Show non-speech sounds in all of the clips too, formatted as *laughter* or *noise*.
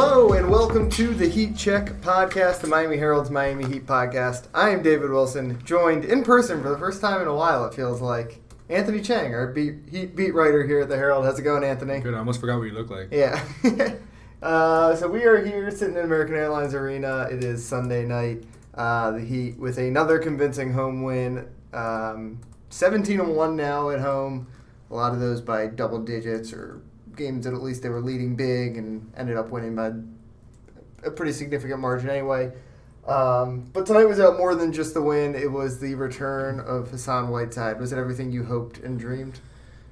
Hello and welcome to the Heat Check podcast, the Miami Herald's Miami Heat podcast. I am David Wilson, joined in person for the first time in a while. It feels like Anthony Chiang, our beat, Heat beat writer here at the Herald. How's it going, Anthony? Good. I almost forgot what you look like. Yeah. *laughs* uh, so we are here sitting in American Airlines Arena. It is Sunday night. Uh, the Heat with another convincing home win. Um, 17 and 1 now at home. A lot of those by double digits or games that at least they were leading big and ended up winning by a pretty significant margin anyway. Um, but tonight was about more than just the win. It was the return of Hassan Whiteside. Was it everything you hoped and dreamed?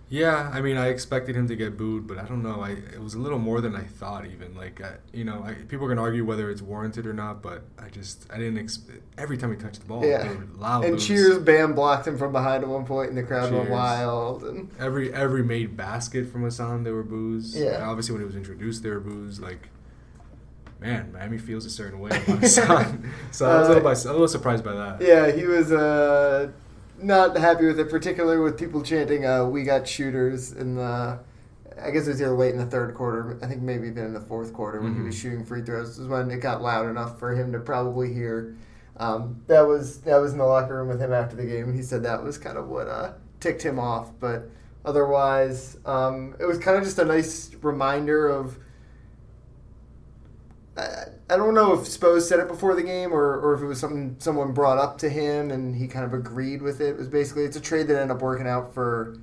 Yeah, I mean, I expected him to get booed, but I don't know. I it was a little more than I thought. Even like, I, you know, I, people can argue whether it's warranted or not, but I just I didn't. expect every time he touched the ball, Yeah. loud And boos. cheers, Bam blocked him from behind at one point, and the crowd went wild. And Every every made basket from Hassan, there were boos. Yeah. And obviously, when he was introduced, there were boos. Like, man, Miami feels a certain way about Hassan. *laughs* so I was a little, Uh, by, a little surprised by that. yeah, he was uh, not happy with it, particularly with people chanting uh, "We got shooters" in the. I guess it was either late in the third quarter. I think maybe even in the fourth quarter when he was Mhm. shooting free throws was when it got loud enough for him to probably hear. Um, that was that was in the locker room with him after the game. He said that was kind of what uh, ticked him off, but otherwise, um, it was kind of just a nice reminder of. I, I don't know if Spo said it before the game or, or if it was something someone brought up to him and he kind of agreed with it. It was basically it's a trade that ended up working out for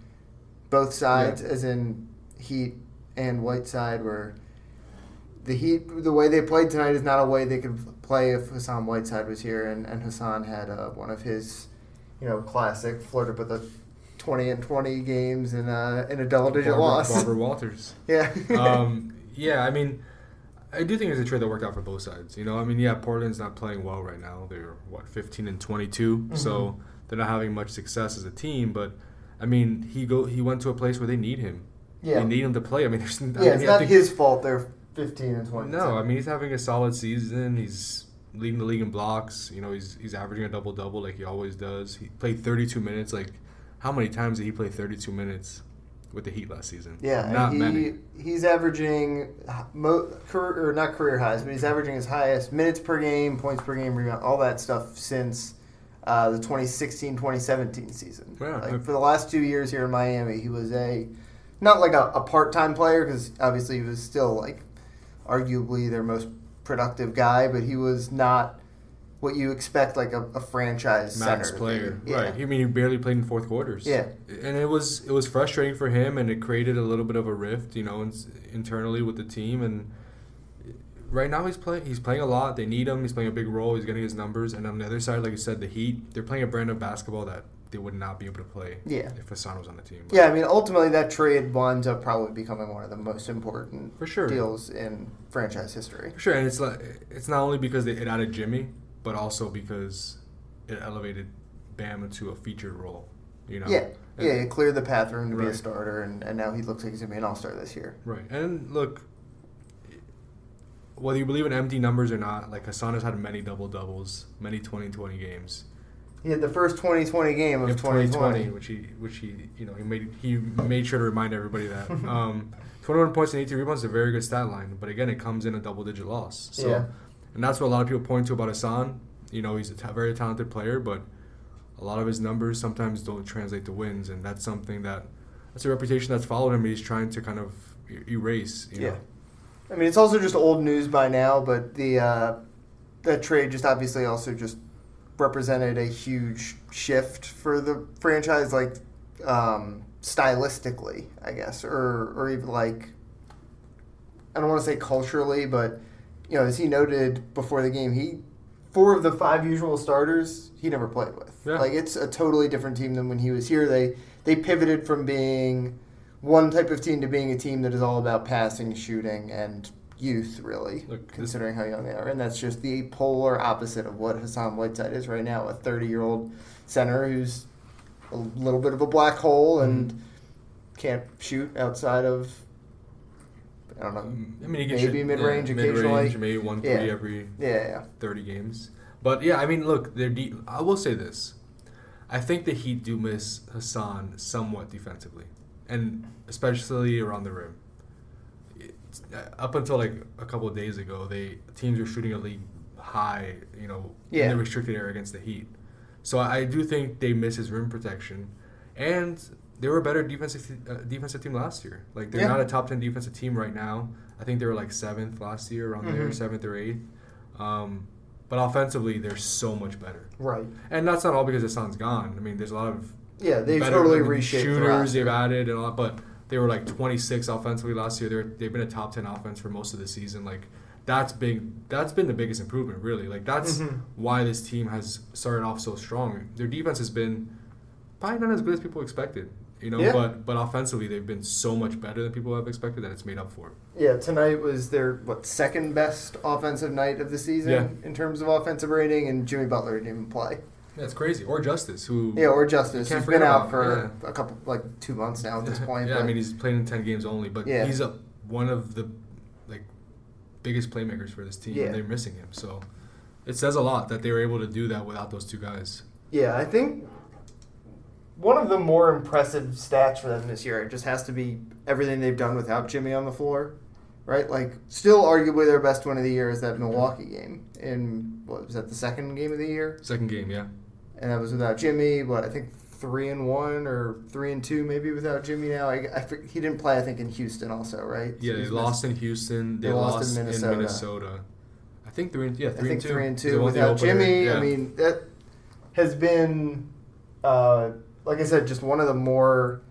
both sides, Yeah. as in Heat and Whiteside, where the Heat the way they played tonight is not a way they could play if Hassan Whiteside was here and, and Hassan had uh, one of his you know classic flirted with the twenty and twenty games in a in a double digit Barbara, loss. Barbara Walters. *laughs* yeah. um, yeah, I mean, I do think it's a trade that worked out for both sides. You know, I mean, yeah, Portland's not playing well right now. They're what 15 and 22, so Mhm. they're not having much success as a team. But I mean, he go he went to a place where they need him. yeah. They need him to play. I mean, there's I yeah, mean, it's I not think- his fault they're 15 and 20. No, I mean he's having a solid season. He's leading the league in blocks. You know, he's he's averaging a double double like he always does. He played 32 minutes. Like, how many times did he play 32 minutes with the Heat last season? Yeah, not he, many. He's averaging mo- career, or not career highs, but he's averaging his highest minutes per game, points per game, rebound, all that stuff since uh, the 2016-2017 season. Yeah. Like, for the last two years here in Miami, he was a not like a, a part-time player because obviously he was still like arguably their most productive guy, but he was not what you expect like a, a franchise max center. player, Yeah. right? I mean, he barely played in fourth quarters. Yeah. and it was it was frustrating for him, and it created a little bit of a rift, you know, in, internally with the team. And right now he's playing he's playing a lot. They need him. He's playing a big role. He's getting his numbers. And on the other side, like you said, the Heat they're playing a brand of basketball that they would not be able to play Yeah. if Hassan was on the team. Yeah, I mean, ultimately, that trade winds up probably becoming one of the most important For sure. deals in franchise history. For sure, and it's like it's not only because they, it added Jimmy, but also because it elevated Bam into a featured role. You know. Yeah, And- yeah, it cleared the path for him to be a starter, and, and now he looks like he's gonna be an all star this year. Right. And look, whether you believe in empty numbers or not, like Hassan has had many double doubles, many 20-20 games. He had the first 2020 game of In 2020. which he, which he, you know, he made he made sure to remind everybody that. *laughs* Um, 21 points and 18 rebounds is a very good stat line, but again, it comes in a double digit loss. So, Yeah. And that's what a lot of people point to about Hassan. You know, he's a very talented player, but a lot of his numbers sometimes don't translate to wins, and that's something that that's a reputation that's followed him. and He's trying to kind of erase. You Yeah. know? I mean, it's also just old news by now, but the uh, that trade just obviously also just represented a huge shift for the franchise, like um, stylistically, I guess, or or even like I don't want to say culturally, but you know, as he noted before the game, he four of the five usual starters he never played with. Yeah. Like it's a totally different team than when he was here. They they pivoted from being one type of team to being a team that is all about passing, shooting, and youth, really, Look, this- considering how young they are. And that's just the polar opposite of what Hassan Whiteside is right now, a 30 year old center who's a little bit of a black hole and Mm-hmm. can't shoot outside of, I don't know, mm, I mean, maybe mid range yeah, occasionally. mid-range, maybe one three Yeah. every Yeah, yeah. 30 games. But yeah, I mean, look, they're de- I will say this. I think the Heat do miss Hassan somewhat defensively, and especially around the rim. up until like a couple of days ago, they teams were shooting a league high, you know, Yeah. in the restricted area against the Heat. So I do think they miss his rim protection, and they were a better defensive uh, defensive team last year. Like they're Yeah. not a top ten defensive team right now. I think they were like seventh last year, around there, Mhm. seventh or eighth. Um, but offensively, they're so much better, Right. and that's not all because Hassan's gone. I mean, there's a lot of Yeah, they better totally reshaped shooters they've added and all that, but they were like 26 offensively last year. They're, they've been a top 10 offense for most of the season. Like that's big. That's been the biggest improvement, really. Like that's Mhm. why this team has started off so strong. Their defense has been probably not as good as people expected. You know, Yeah. but but offensively they've been so much better than people have expected that it's made up for. it. Yeah, tonight was their what second best offensive night of the season Yeah. in terms of offensive rating, and Jimmy Butler didn't even play. Yeah, it's crazy. Or Justice, who Yeah, or Justice, who's been out for a couple like two months now at this *laughs* point. yeah, but I mean he's playing in 10 games only, but Yeah. he's a, one of the like biggest playmakers for this team, Yeah. and they're missing him. So it says a lot that they were able to do that without those two guys. yeah, I think one of the more impressive stats for them this year just has to be everything they've done without Jimmy on the floor. Right, like still arguably their best win of the year is that Milwaukee game in what was that the second game of the year? Second game, yeah. and that was without Jimmy. What I think three and one or three and two maybe without Jimmy now. I, I he didn't play. I think in Houston also, right? Yeah, So they lost in Houston. They, They lost, lost in in, Minnesota. Minnesota. I think three and yeah, three I think and two. three and two without Jimmy. yeah. I mean that has been, uh, like I said, just one of the more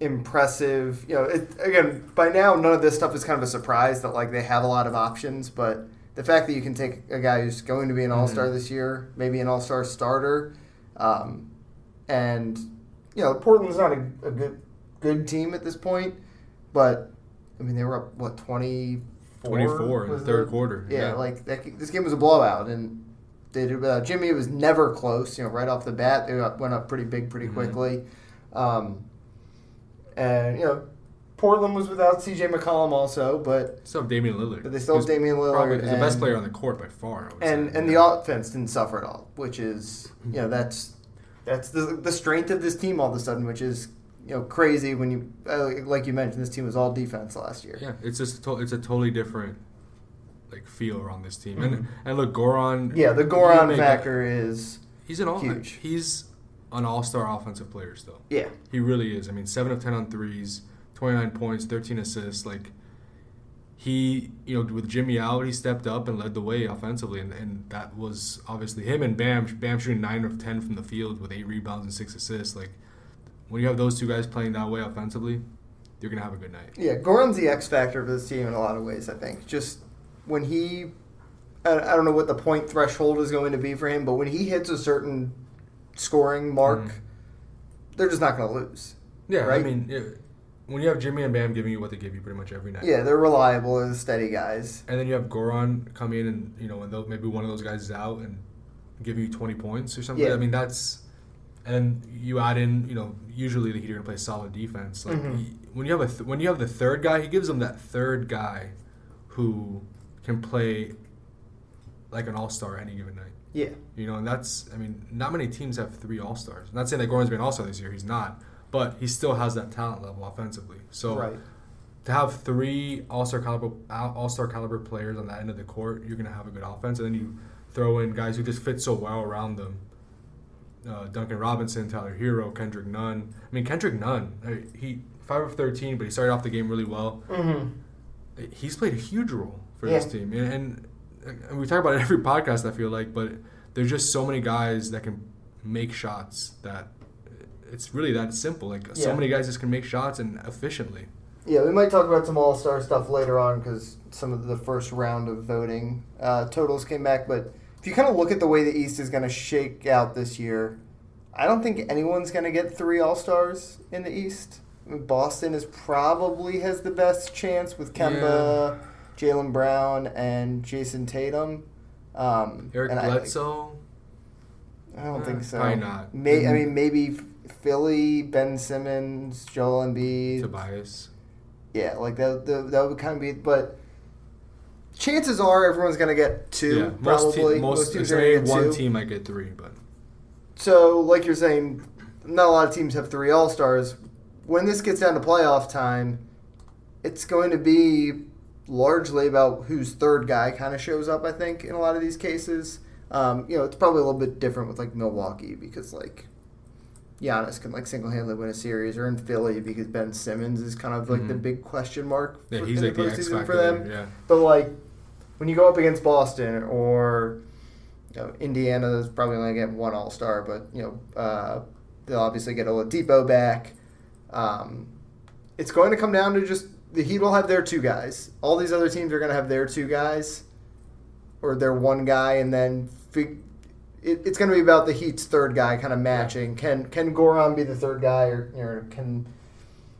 impressive. You know, it, again by now none of this stuff is kind of a surprise that like they have a lot of options, but. The fact that you can take a guy who's going to be an Mm-hmm. all star this year, maybe an all star starter, um, and you know Portland's not a, a good good team at this point, but I mean they were up what twenty 24 in the third quarter. Yeah, Yeah. like that, this game was a blowout, and they did without Jimmy. It was never close. You know, right off the bat they went up pretty big pretty Mhm. quickly, um, and you know Portland was without C.J. McCollum also, but Still have Damian Lillard. but they still have Damian Lillard. Probably he's the best player on the court by far. And say. and the offense didn't suffer at all, which is you know that's that's the the strength of this team all of a sudden, which is you know crazy when you uh, like you mentioned this team was all defense last year. Yeah, it's just to- it's a totally different like feel around this team. Mhm. And and look, Goran. Yeah, the Goran a- factor is he's an all huge. He's an all star offensive player still. yeah He really is. I mean, seven of ten on threes, twenty nine points, thirteen assists. Like he, you know, with Jimmy out, he stepped up and led the way offensively, and, and that was obviously him and Bam. Bam shooting nine of ten from the field with eight rebounds and six assists. Like when you have those two guys playing that way offensively, you're gonna have a good night. yeah Goran's the X factor for this team in a lot of ways. I think just when he. I I don't know what the point threshold is going to be for him, but when he hits a certain scoring mark, Mhm. they're just not going to lose. Yeah, I mean, yeah, when you have Jimmy and Bam giving you what they give you pretty much every night. Yeah, they're reliable and steady guys. And then you have Goran come in and you know, and they'll- maybe one of those guys is out and give you twenty points or something. Yeah. I mean, that's and you add in, you know, usually the Heat are gonna play solid defense. Like Mhm. he- when you have a th- when you have the third guy, he gives them that third guy who can play like an all star any given night. Yeah. You know, and that's I mean, not many teams have three all stars. Not saying that Goran's been all star this year, he's not, but he still has that talent level offensively. So right. to have three all star caliber all star caliber players on that end of the court, you're gonna have a good offense, and then you throw in guys who just fit so well around them. Uh, Duncan Robinson, Tyler Herro, Kendrick Nunn. I mean, Kendrick Nunn, uh, he five of thirteen, but he started off the game really well. Mm-hmm. He's played a huge role for Yeah. this team, and, and, we talk about it *laughs* every podcast. I feel like, but there's just so many guys that can make shots that it's really that simple. Like Yeah. so many guys just can make shots and efficiently. Yeah, we might talk about some All Star stuff later on because some of the first round of voting uh, totals came back. But if you kind of look at the way the East is going to shake out this year, I don't think anyone's going to get three All Stars in the East. I mean, Boston is probably has the best chance with Kemba, Jaylen Brown, and Jayson Tatum. Um, Eric and I- Bledsoe. I, don't Uh, think so. probably not. May, I mean, maybe Philly, Ben Simmons, Joel Embiid. Tobias. Yeah, like that, that, that would kind of be, but chances are everyone's going to get two, yeah, most, probably. te- most, teams say are going to get one two. team might get three, but So, like you're saying, not a lot of teams have three All Stars. When this gets down to playoff time, it's going to be largely about whose third guy kind of shows up. I think in a lot of these cases, um, you know, it's probably a little bit different with like Milwaukee because like Giannis can like single handedly win a series, or in Philly because Ben Simmons is kind of like mm-hmm. the big question mark. Yeah, for, he's like the, the for them. Yeah, but like when you go up against Boston or you know, Indiana is probably only get one All Star, but you know uh, they'll obviously get Oladipo back. Um, it's going to come down to just the Heat will have their two guys. All these other teams are going to have their two guys, or their one guy, and then fig- it, it's going to be about the Heat's third guy kind of matching. Can can Goran be the third guy, or, or can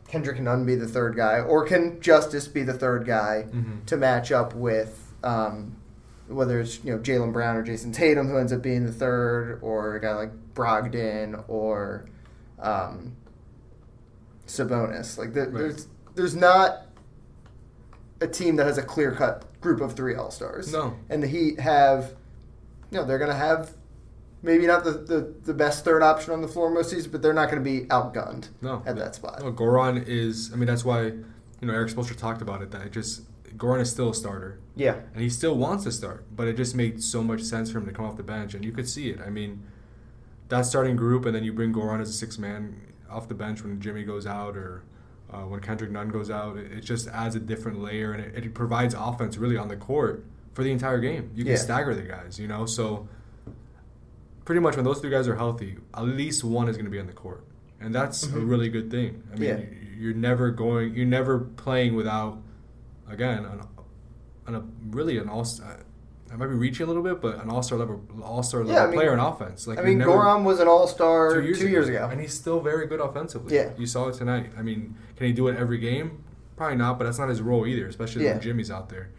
Kendrick Nunn be the third guy, or can Justice be the third guy mm-hmm. to match up with? Um, whether it's you know Jaylen Brown or Jayson Tatum who ends up being the third, or a guy like Brogdon or um, Sabonis. Like right. there's there's not a team that has a clear cut group of three All Stars. No, and the Heat have, you know, they're going to have maybe not the, the, the best third option on the floor most seasons, but they're not going to be outgunned. No, at that spot. No, Goran is. I mean, that's why you know Erik Spoelstra talked about it. That it just Goran is still a starter. Yeah. And he still wants to start, but it just made so much sense for him to come off the bench, and you could see it. I mean, that starting group, and then you bring Goran as a six man off the bench when Jimmy goes out or uh, when Kendrick Nunn goes out, it, it, just adds a different layer, and it, it, provides offense really on the court for the entire game. You can yeah. stagger the guys, you know. So pretty much when those three guys are healthy, at least one is going to be on the court, and that's mm-hmm. a really good thing. I mean, yeah. you're never going, you're never playing without again, an, an a really an all. I might be reaching a little bit, but an all star level, all star level yeah, I mean, player in offense. Like I mean, Goran was an all star two, years, two years ago, and he's still very good offensively. Yeah, you saw it tonight. I mean, can he do it every game? Probably not, but that's not his role either, especially yeah. when Jimmy's out there.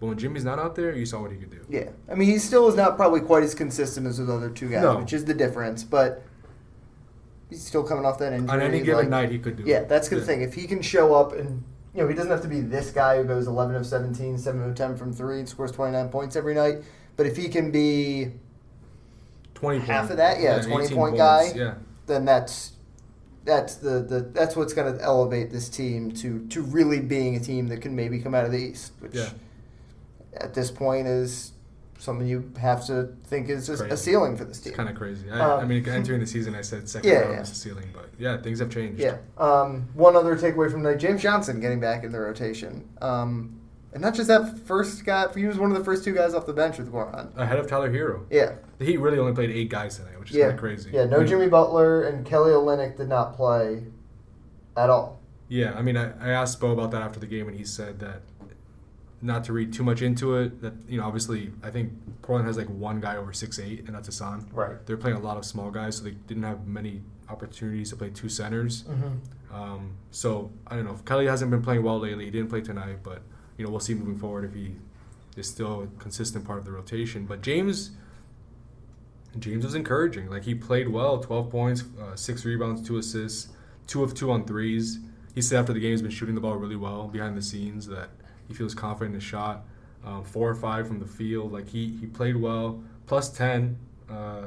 But when Jimmy's not out there, you saw what he could do. Yeah, I mean, he still is not probably quite as consistent as those other two guys, no. which is the difference. But he's still coming off that injury. On any given like, night, he could do. Yeah, it. that's the yeah. thing. If he can show up and you know, he doesn't have to be this guy who goes 11 of 17, 7 of 10 from three and scores 29 points every night. But if he can be 20 half point, of that, yeah, yeah 20 point points, guy, yeah. then that's that's the, the that's what's going to elevate this team to to really being a team that can maybe come out of the East, which yeah. at this point is something you have to think is a, a ceiling for this team. It's kind of crazy. I, um, I, mean, entering the season, I said second *laughs* yeah, round yeah. was a ceiling, but yeah, things have changed. Yeah. Um, one other takeaway from tonight: James Johnson getting back in the rotation. Um, and not just that first guy, he was one of the first two guys off the bench with Goran. Ahead of Tyler Herro. Yeah. The Heat really only played eight guys tonight, which is yeah. kind of crazy. Yeah, no I mean, Jimmy Butler and Kelly Olynyk did not play at all. Yeah, I mean, I, I asked Bo about that after the game, and he said that not to read too much into it. That you know, obviously, I think Portland has like one guy over six eight, and that's Hassan. Right. They're playing a lot of small guys, so they didn't have many opportunities to play two centers. Mm-hmm. Um, so I don't know. Kelly hasn't been playing well lately. He didn't play tonight, but you know we'll see moving forward if he is still a consistent part of the rotation. But James. James was encouraging. Like he played well, 12 points, uh, six rebounds, two assists, two of two on threes. He said after the game he's been shooting the ball really well behind the scenes. That he feels confident in his shot. Um, four or five from the field. Like he, he played well. Plus 10, uh,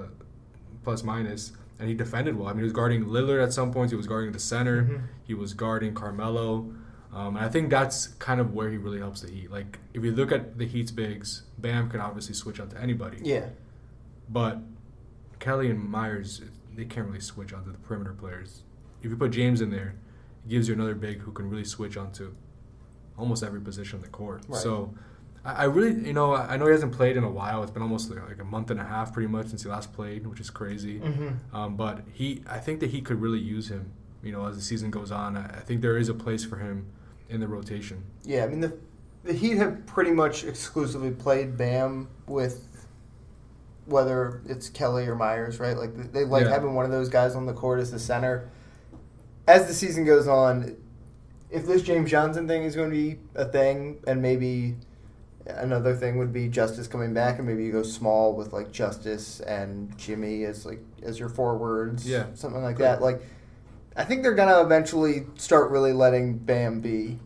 plus minus, and he defended well. I mean, he was guarding Lillard at some points. He was guarding the center. Mm-hmm. He was guarding Carmelo. Um, and I think that's kind of where he really helps the Heat. Like if you look at the Heat's bigs, Bam can obviously switch out to anybody. Yeah. But Kelly and Meyers, they can't really switch onto the perimeter players. If you put James in there, it gives you another big who can really switch onto almost every position on the court. Right. So I, I, really, you know, I know he hasn't played in a while. It's been almost like, like a month and a half, pretty much, since he last played, which is crazy. Mm-hmm. Um, but he, I think that he could really use him. You know, as the season goes on, I, I think there is a place for him in the rotation. Yeah, I mean the the Heat have pretty much exclusively played Bam with whether it's Kelly or Meyers, right? Like they like yeah. having one of those guys on the court as the center. As the season goes on, if this James Johnson thing is going to be a thing, and maybe another thing would be Justice coming back, and maybe you go small with like Justice and Jimmy as like as your forwards, yeah, something like that. Like, I think they're gonna eventually start really letting Bam be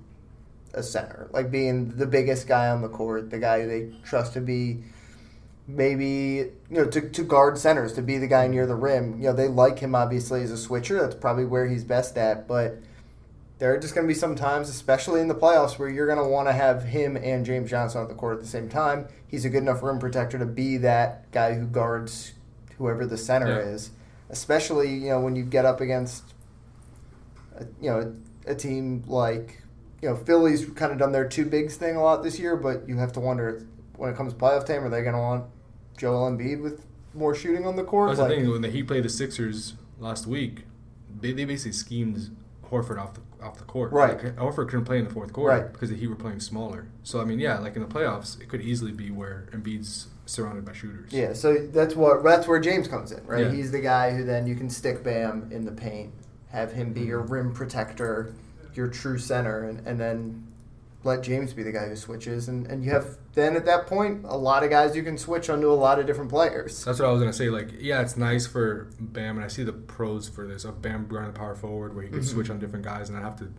a center, like being the biggest guy on the court, the guy they trust to be maybe you know to, to guard centers to be the guy near the rim. You know they like him obviously as a switcher. That's probably where he's best at but there are just going to be some times, especially in the playoffs, where you're going to want to have him and James Johnson on the court at the same time. He's a good enough rim protector to be that guy who guards whoever the center Yeah. is, especially you know when you get up against, a, you know, a team like you know Philly's kind of done their two bigs thing a lot this year, but you have to wonder when it comes to playoff time, are they going to want Joel Embiid with more shooting on the court? That's Like- the thing. When the Heat played the Sixers last week, they, they basically schemed Horford off the off the court. Right. Like, Horford couldn't play in the fourth quarter Right. because Heat were playing smaller. So I mean, yeah, like in the playoffs, it could easily be where Embiid's surrounded by shooters. Yeah, so that's what that's where James comes in, right? Yeah. He's the guy who then you can stick Bam in the paint, have him be Mm-hmm. your rim protector, your true center, and, and then let James be the guy who switches, and, and you have then at that point a lot of guys you can switch onto a lot of different players. That's what I was gonna say. Like, yeah, it's nice for Bam, and I see the pros for this of Bam running the power forward, where he could Mhm. switch on different guys and not have to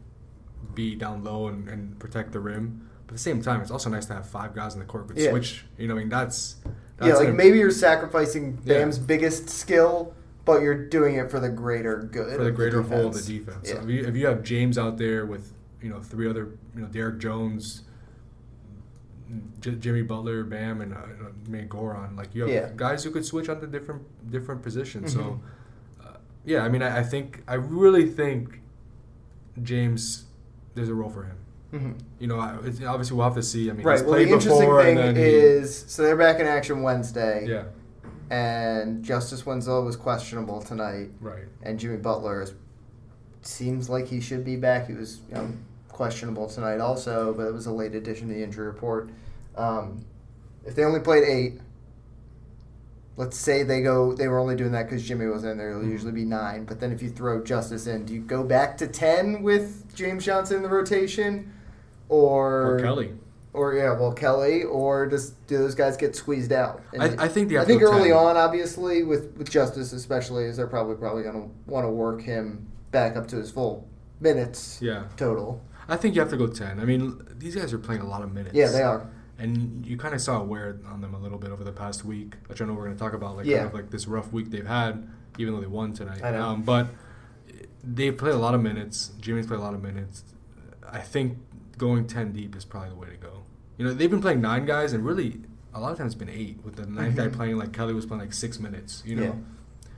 be down low and, and protect the rim. But at the same time, it's also nice to have five guys in the court could Yeah. switch. You know, I mean, that's, that's yeah, like an- maybe you're sacrificing Yeah. Bam's biggest skill, but you're doing it for the greater good for the greater whole of the defense. defense. Yeah. So if you, if you have James out there with you know three other you know Derrick Jones, J- Jimmy Butler, Bam, and uh, man Goran, like you have Yeah. guys who could switch onto different different positions. Mhm. So uh, yeah, I mean I, I think I really think James there's a role for him. Mhm. You know, I, it's, obviously we'll have to see. I mean, Right. he's Well, the interesting before, thing then he- is, so they're back in action Wednesday. yeah, and Justice Winslow was questionable tonight, right. and Jimmy Butler is, seems like he should be back. He was you know, questionable tonight also, but it was a late addition to the injury report. Um, if they only played eight, let's say they go, they were only doing that because Jimmy was in there. It'll Mhm. usually be nine, but then if you throw Justice in, do you go back to ten with James Johnson in the rotation, or Or Kelly. or yeah, well Kelly, or does do those guys get squeezed out? And I, I think they I think early 10. on, obviously, with, with Justice especially, is they're probably probably going to want to work him back up to his full minutes Yeah, total. I think you have to go ten. I mean, these guys are playing a lot of minutes. Yeah, they are. And you kind of saw wear on them a little bit over the past week, which I know we're going to talk about, like Yeah. kind of like this rough week they've had, even though they won tonight. I know. Um, but they play a lot of minutes. Jimmy's played a lot of minutes. I think going ten deep is probably the way to go. You know, they've been playing nine guys, and really a lot of times it's been eight. With the 9th guy Mhm. playing, like Kelly was playing like six minutes. You know, Yeah.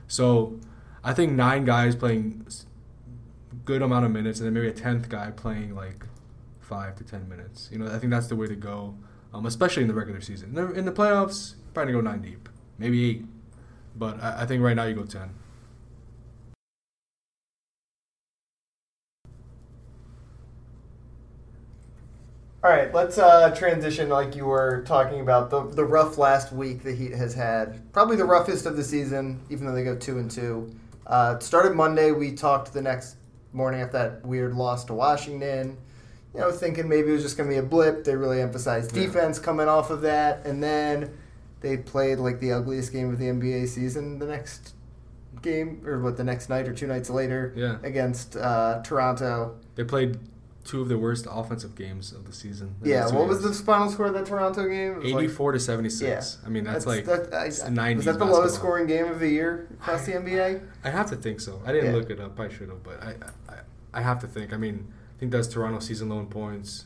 so I think nine guys playing good amount of minutes, and then maybe a tenth guy playing like five to ten minutes. You know, I think that's the way to go, um, especially in the regular season. In the, in the playoffs, probably go nine deep, maybe eight, but I, I think right now you go ten. All right, let's uh, transition like you were talking about the the rough last week the Heat has had. Probably the roughest of the season, even though they go two and two. Uh, started Monday. We talked the next morning after that weird loss to Washington. You know, thinking maybe it was just going to be a blip. They really emphasized Yeah. defense coming off of that, and then they played like the ugliest game of the NBA season the next game, or what the next night or two nights later Yeah. against uh, Toronto. They played two of the worst offensive games of the season. Yeah, what was the final score of that Toronto game? Was like- Eighty-four to seventy-six. Yeah. I mean, that's, like that, I- it's was that the basketball. lowest scoring game of the year across the NBA? I have to think so. I didn't Yeah. look it up. I should have, but I, I I have to think. I mean, I think that's Toronto season low in points.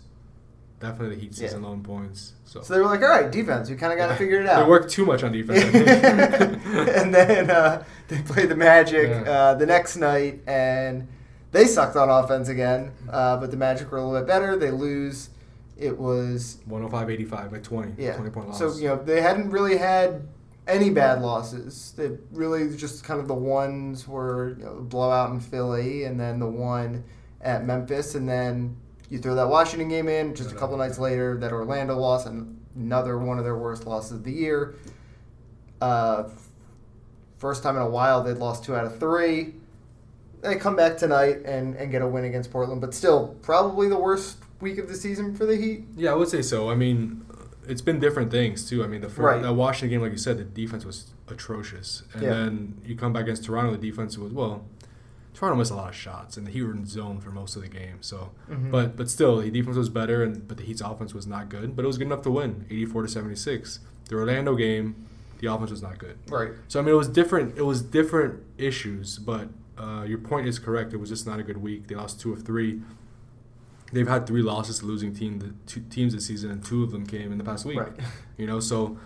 Definitely the Heat season Yeah. low in points. So, So they were like, "All right, defense, we kind of got to *laughs* figure it out." They worked too much on defense. I think. *laughs* and then uh, they played the Magic uh, the next night, and they sucked on offense again. Uh, but the Magic were a little bit better. They lose. It was 105-85 by 20. yeah. 20 point loss. So you know they hadn't really had any bad losses. They really just kind of the ones were you know, blowout in Philly, and then the one at Memphis, and then you throw that Washington game in. Just a couple nights later, that Orlando loss, and another one of their worst losses of the year. Uh, first time in a while they'd lost two out of three. They come back tonight and, and get a win against Portland, but still probably the worst week of the season for the Heat. yeah, I would say so. I mean, it's been different things too. I mean, the first, Right. that Washington game, like you said, the defense was atrocious, and Yeah. then you come back against Toronto, the defense was well. Toronto missed a lot of shots, and the Heat were in zone for most of the game. So, Mhm. but but still, the defense was better, and but the Heat's offense was not good. But it was good enough to win, eighty-four to seventy-six. The Orlando game, the offense was not good. Right. So I mean, it was different. It was different issues, but uh, your point is correct. It was just not a good week. They lost two of three. they've had three losses to losing team the two teams this season, and two of them came in the past week. Right. *laughs* You know, so.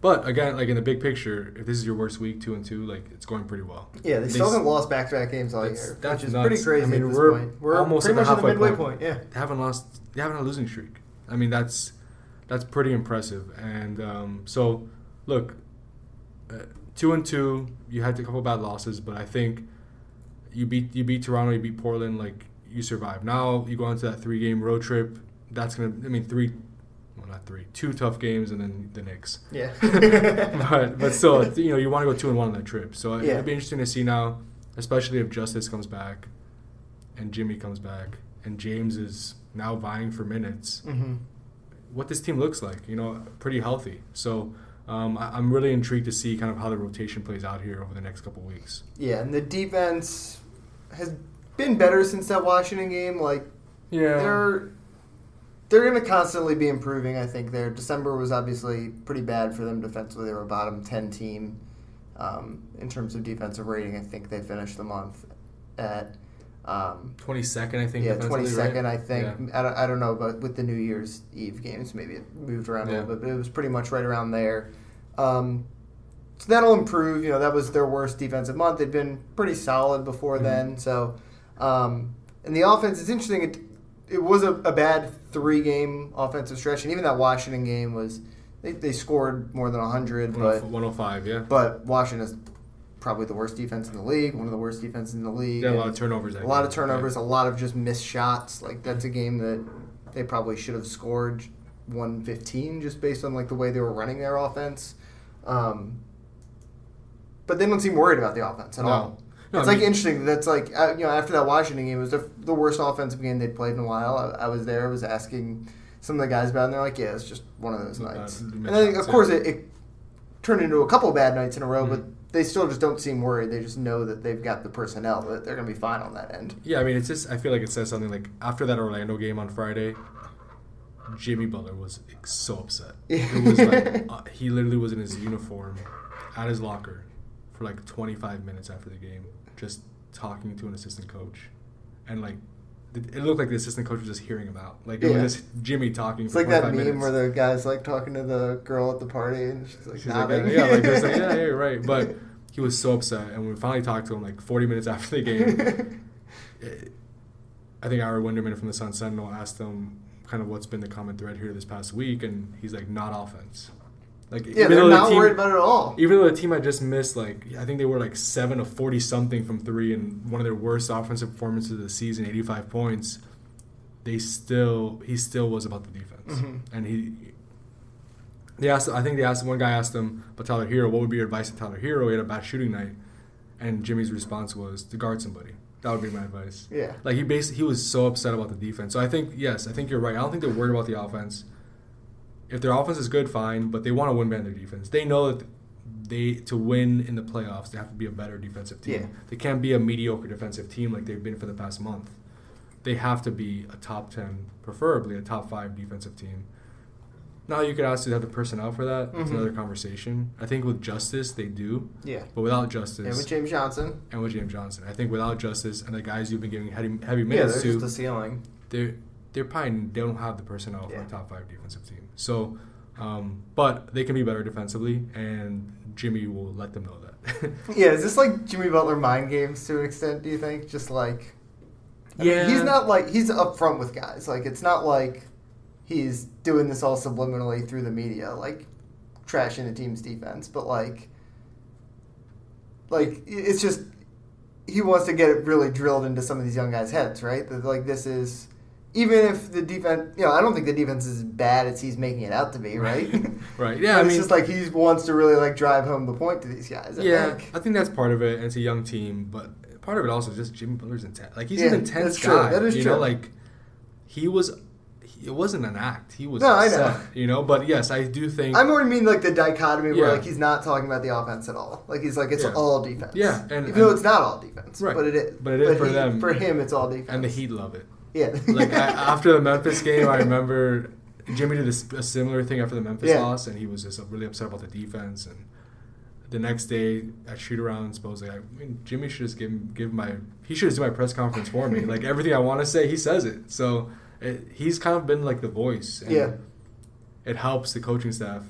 But again, like in the big picture, if this is your worst week, two and two, like it's going pretty well. Yeah, they They still haven't lost back-to-back games all That's- year, that's which is nuts. pretty crazy I mean, we're point. We're almost at the the halfway midway point. point. Yeah. They haven't lost. They haven't had a losing streak. I mean, that's that's pretty impressive. And um, so, look, uh, two and two. You had a couple bad losses, but I think you beat you beat Toronto, you beat Portland. Like you survive. Now you go into that three game road trip. That's gonna. I mean, three. Well, not three. Two tough games, and then the Knicks. Yeah. *laughs* but but still, you know, you want to go two and one on that trip. So Yeah. it'd be interesting to see now, especially if Justice comes back, and Jimmy comes back, and James is now vying for minutes. hmm What this team looks like, you know, pretty healthy. So um, I, I'm really intrigued to see kind of how the rotation plays out here over the next couple weeks. Yeah, and the defense has been better since that Washington game. Like yeah, they're they're going to constantly be improving. I think their December was obviously pretty bad for them defensively. They were a bottom ten team um, in terms of defensive rating. I think they finished the month at um, 22nd, I think. yeah twenty second. right? I think Yeah. I, don't, I don't know, but with the New Year's Eve games, maybe it moved around a little bit, but it was pretty much right around there. Um, so that'll improve. You know, that was their worst defensive month. They'd been pretty solid before Mhm. then. So, um, and the offense, it's interesting. It, it was a, a bad three game offensive stretch, and even that Washington game was they, they scored more than hundred, but 105, yeah. but Washington is probably the worst defense in the league, one of the worst defenses in the league. Had a lot of turnovers. a lot of game, turnovers, a lot of just missed shots. Like that's a game that they probably should have scored 115 just based on like the way they were running their offense. Um, but they don't seem worried about the offense at No. all. No, it's I like mean- interesting. That's like uh, you know after that Washington game it was the, the worst offensive game they'd played in a while. I, I was there. I was asking some of the guys about, it, and they're like, "Yeah, it's just one of those Uh, nights." missed and then of course it, it turned into a couple bad nights in a row, Mhm. but they still just don't seem worried. They just know that they've got the personnel that they're going to be fine on that end. Yeah, I mean, it's just I feel like it says something like after that Orlando game on Friday, Jimmy Butler was so upset. It was like *laughs* uh, he literally was in his uniform at his locker for like 25 minutes after the game, just talking to an assistant coach, and like it looked like the assistant coach was just hearing him out. Like it Yeah. was just Jimmy talking. It's like that meme minutes. where the guy's like talking to the girl at the party and she's like She's like, yeah, like, like, yeah, yeah, right. *laughs* But he was so upset, and we finally talked to him like 40 minutes after the game. *laughs* it- I think Ira Winderman from the Sun Sentinel asked him kind of what's been the common thread here this past week, and he's like, not offense. Like, yeah, they're not the team, worried about it at all. Even though the team had just missed, like, I think they were like seven of forty something from three, and one of their worst offensive performances of the season, eighty-five points. They still, he still was about the defense, Mhm. and he. They asked. I think they asked one guy asked him, "But Tyler Herro, what would be your advice to Tyler Herro? He had a bad shooting night," and Jimmy's response was to guard somebody. That would be my advice. Yeah. Like he basically he was so upset about the defense. So I think yes, I think you're right. I don't think they're worried about the offense. If their offense is good, fine, but they want to win better than their defense. They know that they to win in the playoffs, they have to be a better defensive team. Yeah. They can't be a mediocre defensive team like they've been for the past month. They have to be a top ten, preferably a top five defensive team. Now you could ask, do they have the personnel for that? It's Mhm. another conversation. I think with Justice they do, Yeah. but without Justice And with James Johnson, and with James Johnson. I think without Justice and the guys you've been giving heavy, heavy yeah, minutes there's to, just a ceiling. they're they're probably they don't have the personnel Yeah. for a top five defensive team. So, um, but they can be better defensively, and Jimmy will let them know that. *laughs* Yeah, is this like Jimmy Butler mind games to an extent? Do you think? Just like, I mean, Yeah. he's not like he's upfront with guys. Like, it's not like he's doing this all subliminally through the media, like trashing the team's defense. But like, like it's just he wants to get it really drilled into some of these young guys' heads, right? That like this is. Even if the defense, you know, I don't think the defense is as bad as he's making it out to be, right? right? *laughs* Yeah, But I it's just like he wants to really like drive home the point to these guys. I yeah, think. I think that's part of it. And it's a young team, but part of it also is just Jimmy Butler's intense. Like he's Yeah, an intense that's true. guy. That is you true. know, like he was. He, it wasn't an act. He was. No, I know. You know, but yes, I do think. I more mean like the dichotomy where like he's not talking about the offense at all. Like he's like it's Yeah. all defense. Yeah, and- even though it's not all defense, Right. But it is. But it is for he- them. For him, it's all defense. and the Heat love it. Yeah. like I, *laughs* after the Memphis game, I remember Jimmy did a similar thing after the Memphis Yeah. loss, and he was just really upset about the defense. And the next day at shoot around, supposedly, I mean, Jimmy should just give give my he should just do my press conference for me. *laughs* like everything I want to say, he says it. So it, he's kind of been like the voice. And Yeah. It helps the coaching staff.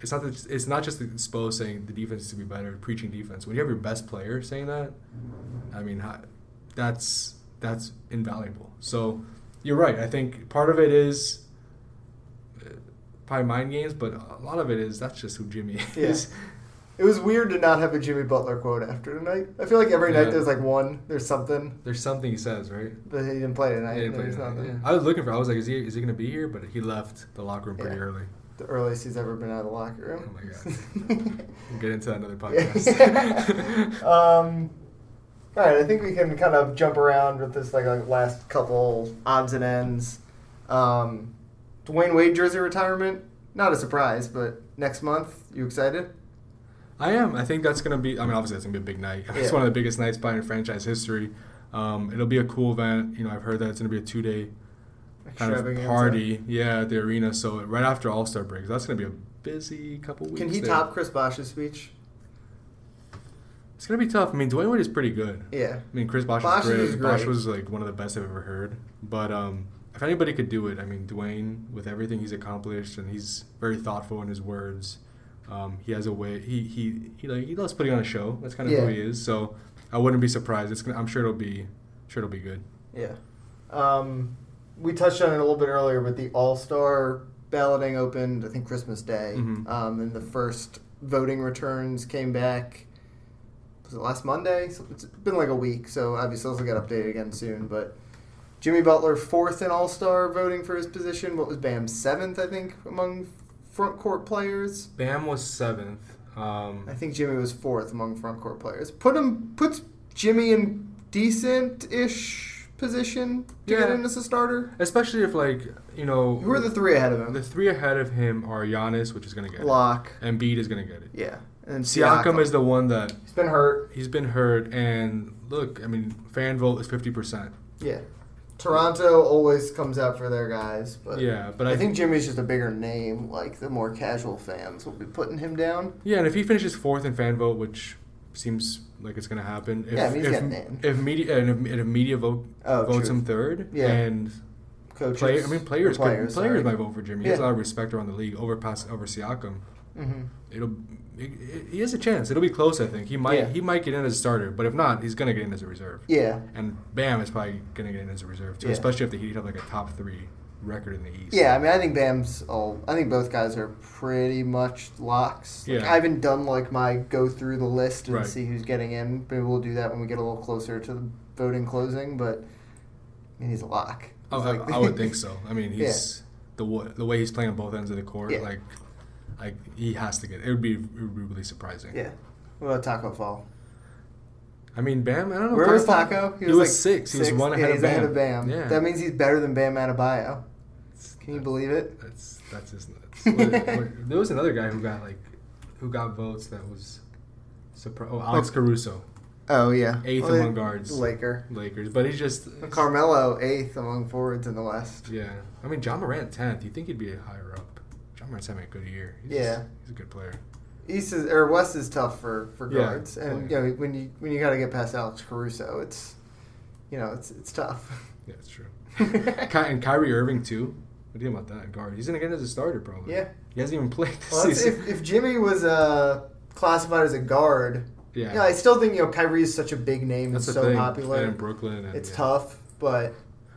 It's not that it's not just the Spo saying the defense is to be better, preaching defense. When you have your best player saying that, I mean, that's that's invaluable. So you're right. I think part of it is uh, probably mind games, but a lot of it is that's just who Jimmy Yeah. is. It was weird to not have a Jimmy Butler quote after tonight. I feel like every night there's like one, there's something, There's something he says, right? but he didn't play tonight. He didn't play tonight, yeah. I was looking for. I was like, is he is he gonna be here? But he left the locker room pretty Yeah. early. The earliest he's ever been out of the locker room. Oh my god. *laughs* We'll get into that another Yeah. podcast. *laughs* *laughs* um, all right, I think we can kind of jump around with this like, like last couple odds and ends. Um, Dwyane Wade jersey retirement, not a surprise, but next month, you excited? I am. I think that's gonna be. I mean, obviously that's gonna be a big night. *laughs* It's Yeah. one of the biggest nights probably in franchise history. Um, it'll be a cool event. You know, I've heard that it's gonna be a two day kind of party. Yeah, at the arena. So right after All Star break, that's gonna be a busy couple weeks. Can he there. top Chris Bosh's speech? It's gonna be tough. I mean, Dwyane Wade is pretty good. Yeah. I mean, Chris Bosh, Bosh was great. is great. Bosh was like one of the best I've ever heard. But um, if anybody could do it, I mean, Dwayne, with everything he's accomplished, and he's very thoughtful in his words. Um, he has a way. He he he like he loves putting on a show. That's kind of who he is. So I wouldn't be surprised. It's gonna. I'm sure it'll be. Sure, it'll be good. Yeah. Um, we touched on it a little bit earlier, but the All Star balloting opened, I think, Christmas Day. Mhm. Um, and the first voting returns came back. Was it last Monday? So it's been like a week, so obviously those will get updated again soon. But Jimmy Butler, fourth in All Star voting for his position. What was Bam? Seventh, I think, among front court players. Bam was seventh. Um, I think Jimmy was fourth among front court players. Put him puts Jimmy in decent ish position to get Yeah. in as a starter. especially if like you know Who are the three ahead of him? the three ahead of him are Giannis, which is gonna get it. Lock. it. Embiid is gonna get it. Yeah. And Siakam is the one that He's been hurt. he's been hurt, and look, I mean, fan vote is fifty percent. Yeah. Toronto always comes out for their guys, but Yeah, but I, I, think Jimmy's just a bigger name. Like the more casual fans will be putting him down. yeah, and if he finishes fourth in fan vote, which seems like it's gonna happen, if Yeah, I mean, he's if, getting in. if media and if, if media vote Oh, votes true. him third, Yeah. and Coaches. play, I mean players players, sorry. players might vote for Jimmy. He has a lot of respect around the league over pass over Siakam. Mhm. It'll it, it- he has a chance. It'll be close. I think he might Yeah. he might get in as a starter, but if not, he's gonna get in as a reserve. Yeah. And Bam is probably gonna get in as a reserve too, Yeah. especially if the Heat have like a top three record in the East. Yeah, I mean, I think Bam's all. I think both guys are pretty much locks. Like, Yeah. I haven't done like my go through the list and Right. see who's getting in. Maybe we'll do that when we get a little closer to the voting closing. But I mean, he's a lock. Oh, He's I, like- I would *laughs* think so. I mean, he's the the way he's playing on both ends of the court. Yeah. Like, like he has to get. It would be, it would be really surprising. yeah. What about Tacko Fall? I mean, Bam. I don't know. Where was Tacko- Tacko? He, was, six. He was one Yeah, ahead, he's of, Bam. ahead of Bam. Yeah. That means he's better than Bam Adebayo. Can you believe it? That's that's just nuts. What- what- *laughs* there was another guy who got like, who got votes that was, surpri- Oh, Alex Caruso, Oh yeah, eighth Well, among guards. Laker. Lakers, but he's just. Carmelo eighth among forwards in the West. Yeah, I mean, Ja Morant tenth. You think he'd be higher up? Ja Morant's having a good year. He's Yeah. he's a good player. East is or West is tough for, for Yeah. guards, and you know when you when you got to get past Alex Caruso, it's you know it's it's tough. *laughs* Yeah, it's true. *laughs* Ky- and Kyrie Irving too. What do you think about that guard? He's gonna get as a starter probably. Yeah. He hasn't even played this Well, season. if, if Jimmy was uh, classified as a guard, yeah. yeah, I still think you know Kyrie is such a big name That's and so thing. popular. And in Brooklyn. And, it's yeah. tough, but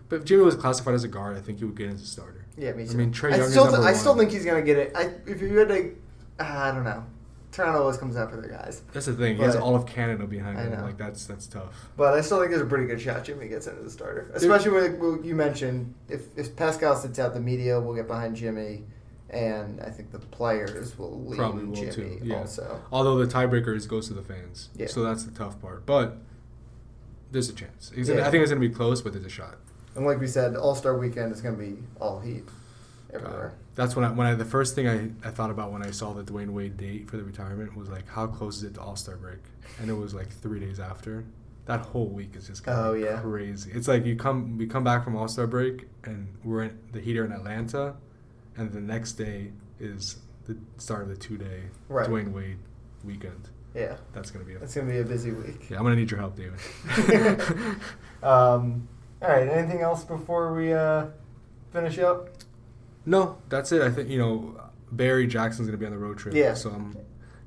But if Jimmy was classified as a guard, I think he would get as a starter. Yeah, me I too. mean, Trae I Young is still number I still think he's gonna get it. I if you had to, uh, I don't know. Toronto always comes out for their guys, That's the thing. He has But- all of Canada behind I him. know. Like that's that's tough. but I still think there's a pretty good shot Jimmy gets into the starter, especially with what you mentioned. If if Pascal sits out, the media will get behind Jimmy, and I think the players will lean Probably will Jimmy too, yeah. also. Although the tiebreaker is goes to the fans. Yeah. So that's the tough part. But there's a chance. It's Yeah. gonna- I think it's gonna be close, but there's a shot. And like we said, All Star Weekend is going to be all heat everywhere. Uh, that's when I when I the first thing I, I thought about when I saw the Dwyane Wade date for the retirement was like how close is it to All Star break? And it was like three days after. That whole week is just gonna Oh, be yeah. crazy. It's like you come we come back from All Star break and we're in the heater in Atlanta, and the next day is the start of the two day Right. Dwyane Wade weekend. Yeah, That's gonna be a going to be a busy week. yeah. I'm gonna need your help, David. *laughs* um, all right. Anything else before we uh, finish up? No, that's it. I think you know Barry Jackson's going to be on the road trip. Yeah. So I'm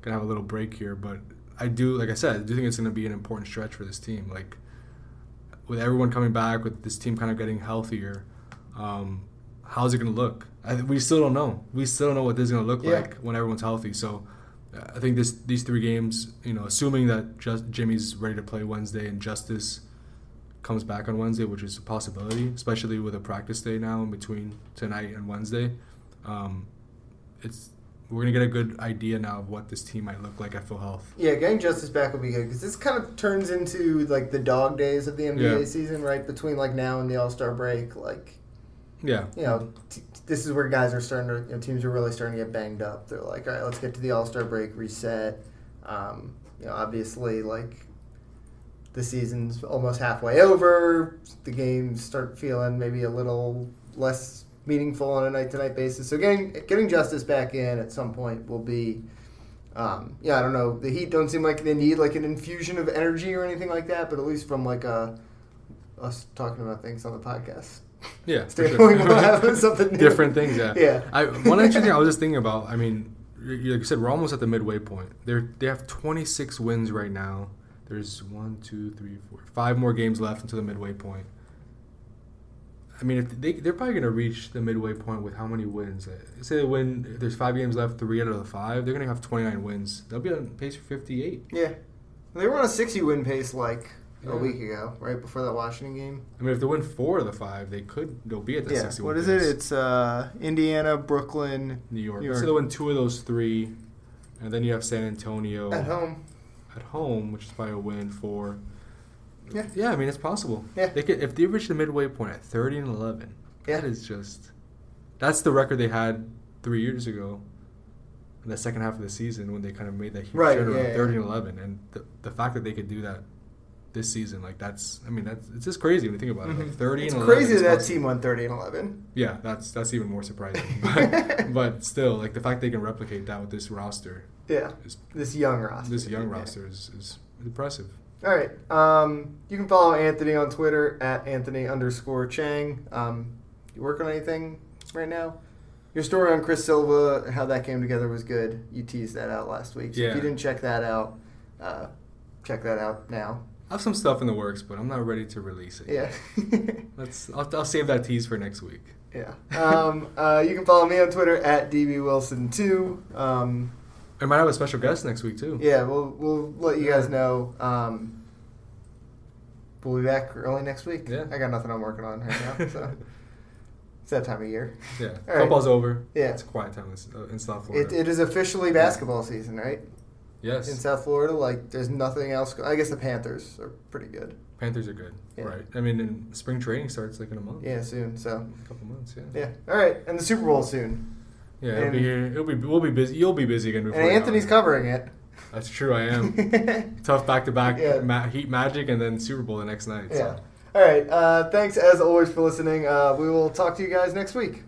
gonna have a little break here, but I do, like I said, I do think it's going to be an important stretch for this team. Like with everyone coming back, with this team kind of getting healthier, um, how's it going to look? I, we still don't know. We still don't know what this is going to look Yeah. like when everyone's healthy. So. uh, I think this these three games, you know, assuming that just Jimmy's ready to play Wednesday and Justice comes back on Wednesday, which is a possibility, especially with a practice day now in between tonight and Wednesday. Um, it's we're gonna get a good idea now of what this team might look like at full health. Yeah, getting Justise back will be good because this kind of turns into like the dog days of the NBA Yeah. season, right? Between like now and the All Star break, like Yeah, you know, t- this is where guys are starting to, you know, teams are really starting to get banged up. They're like, all right, let's get to the All Star break, reset. Um, you know, obviously, like the season's almost halfway over. The games start feeling maybe a little less meaningful on a night to night basis. So getting getting Justise back in at some point will be. Um, yeah, I don't know. The Heat don't seem like they need like an infusion of energy or anything like that, but at least from like uh, us talking about things on the podcast, yeah, *laughs* sure. *laughs* something new. different things. Yeah, Yeah. I, one interesting thing I was just thinking about. I mean, like you said, we're almost at the midway point. They're they have 26 wins right now. There's one, two, three, four, five more games left until the midway point. I mean, if they they're probably gonna reach the midway point with how many wins? Uh, Say they win. If there's five games left, three out of the five, they're gonna have 29 wins. They'll be on pace for 58. Yeah. They were on a 60 win pace like Yeah. a week ago, right before that Washington game. I mean, if they win four of the five, they could. They'll be at the Yeah. 61. What is it? pace. It's uh, Indiana, Brooklyn, New York. New Let's say they win two of those three, and then you have San Antonio at home. At home, which is probably a win for. Yeah. Yeah, I mean it's possible. Yeah. They could if they reach the midway point at thirty and eleven. Yeah. That is just. That's the record they had three years ago. In the second half of the season, when they kind of made that huge Right, turnaround, yeah, thirty and eleven, and the, the fact that they could do that this season, like that's, I mean, that's it's just crazy when you think about it. Like Mhm. thirty It's and 11 crazy that that possible. team won 30 and 11. Yeah, that's that's even more surprising. *laughs* but, but still, like the fact they can replicate that with this roster, Yeah. is, This young roster. this young Yeah. roster is, is impressive. All right. Um, you can follow Anthony on Twitter at Anthony underscore Chiang. Um, you work on anything right now? Your story on Chris Silva, how that came together was good. You teased that out last week. So if you didn't check that out, uh, check that out now. I have some stuff in the works, but I'm not ready to release it. Yeah. *laughs* Let's. I'll, I'll save that tease for next week. yeah. Um, uh, you can follow me on Twitter at dbwilson2. Um, I might have a special guest next week too. yeah, we'll, we'll let you guys know. Um, we'll be back early next week. Yeah. I got nothing I'm working on right now. *laughs* So. It's that time of year. Yeah. *laughs* All right. Football's over. Yeah. It's quiet time in, uh, South It, Florida. it is officially basketball season, right? yes. In South Florida, like there's nothing else. Go- I guess the Panthers are pretty good. Panthers are good. Yeah. Right. I mean, and spring training starts like in a month. Yeah, soon. So A couple months. Yeah. yeah, all right, and the Super Bowl soon, Yeah. It'll be And- here. It'll be. We'll be busy. You'll be busy again before. and Anthony's covering it. That's true. I am. *laughs* Tough back to back. Heat Magic and then Super Bowl the next night. Yeah. So. All right. Uh, thanks as always for listening. Uh, we will talk to you guys next week.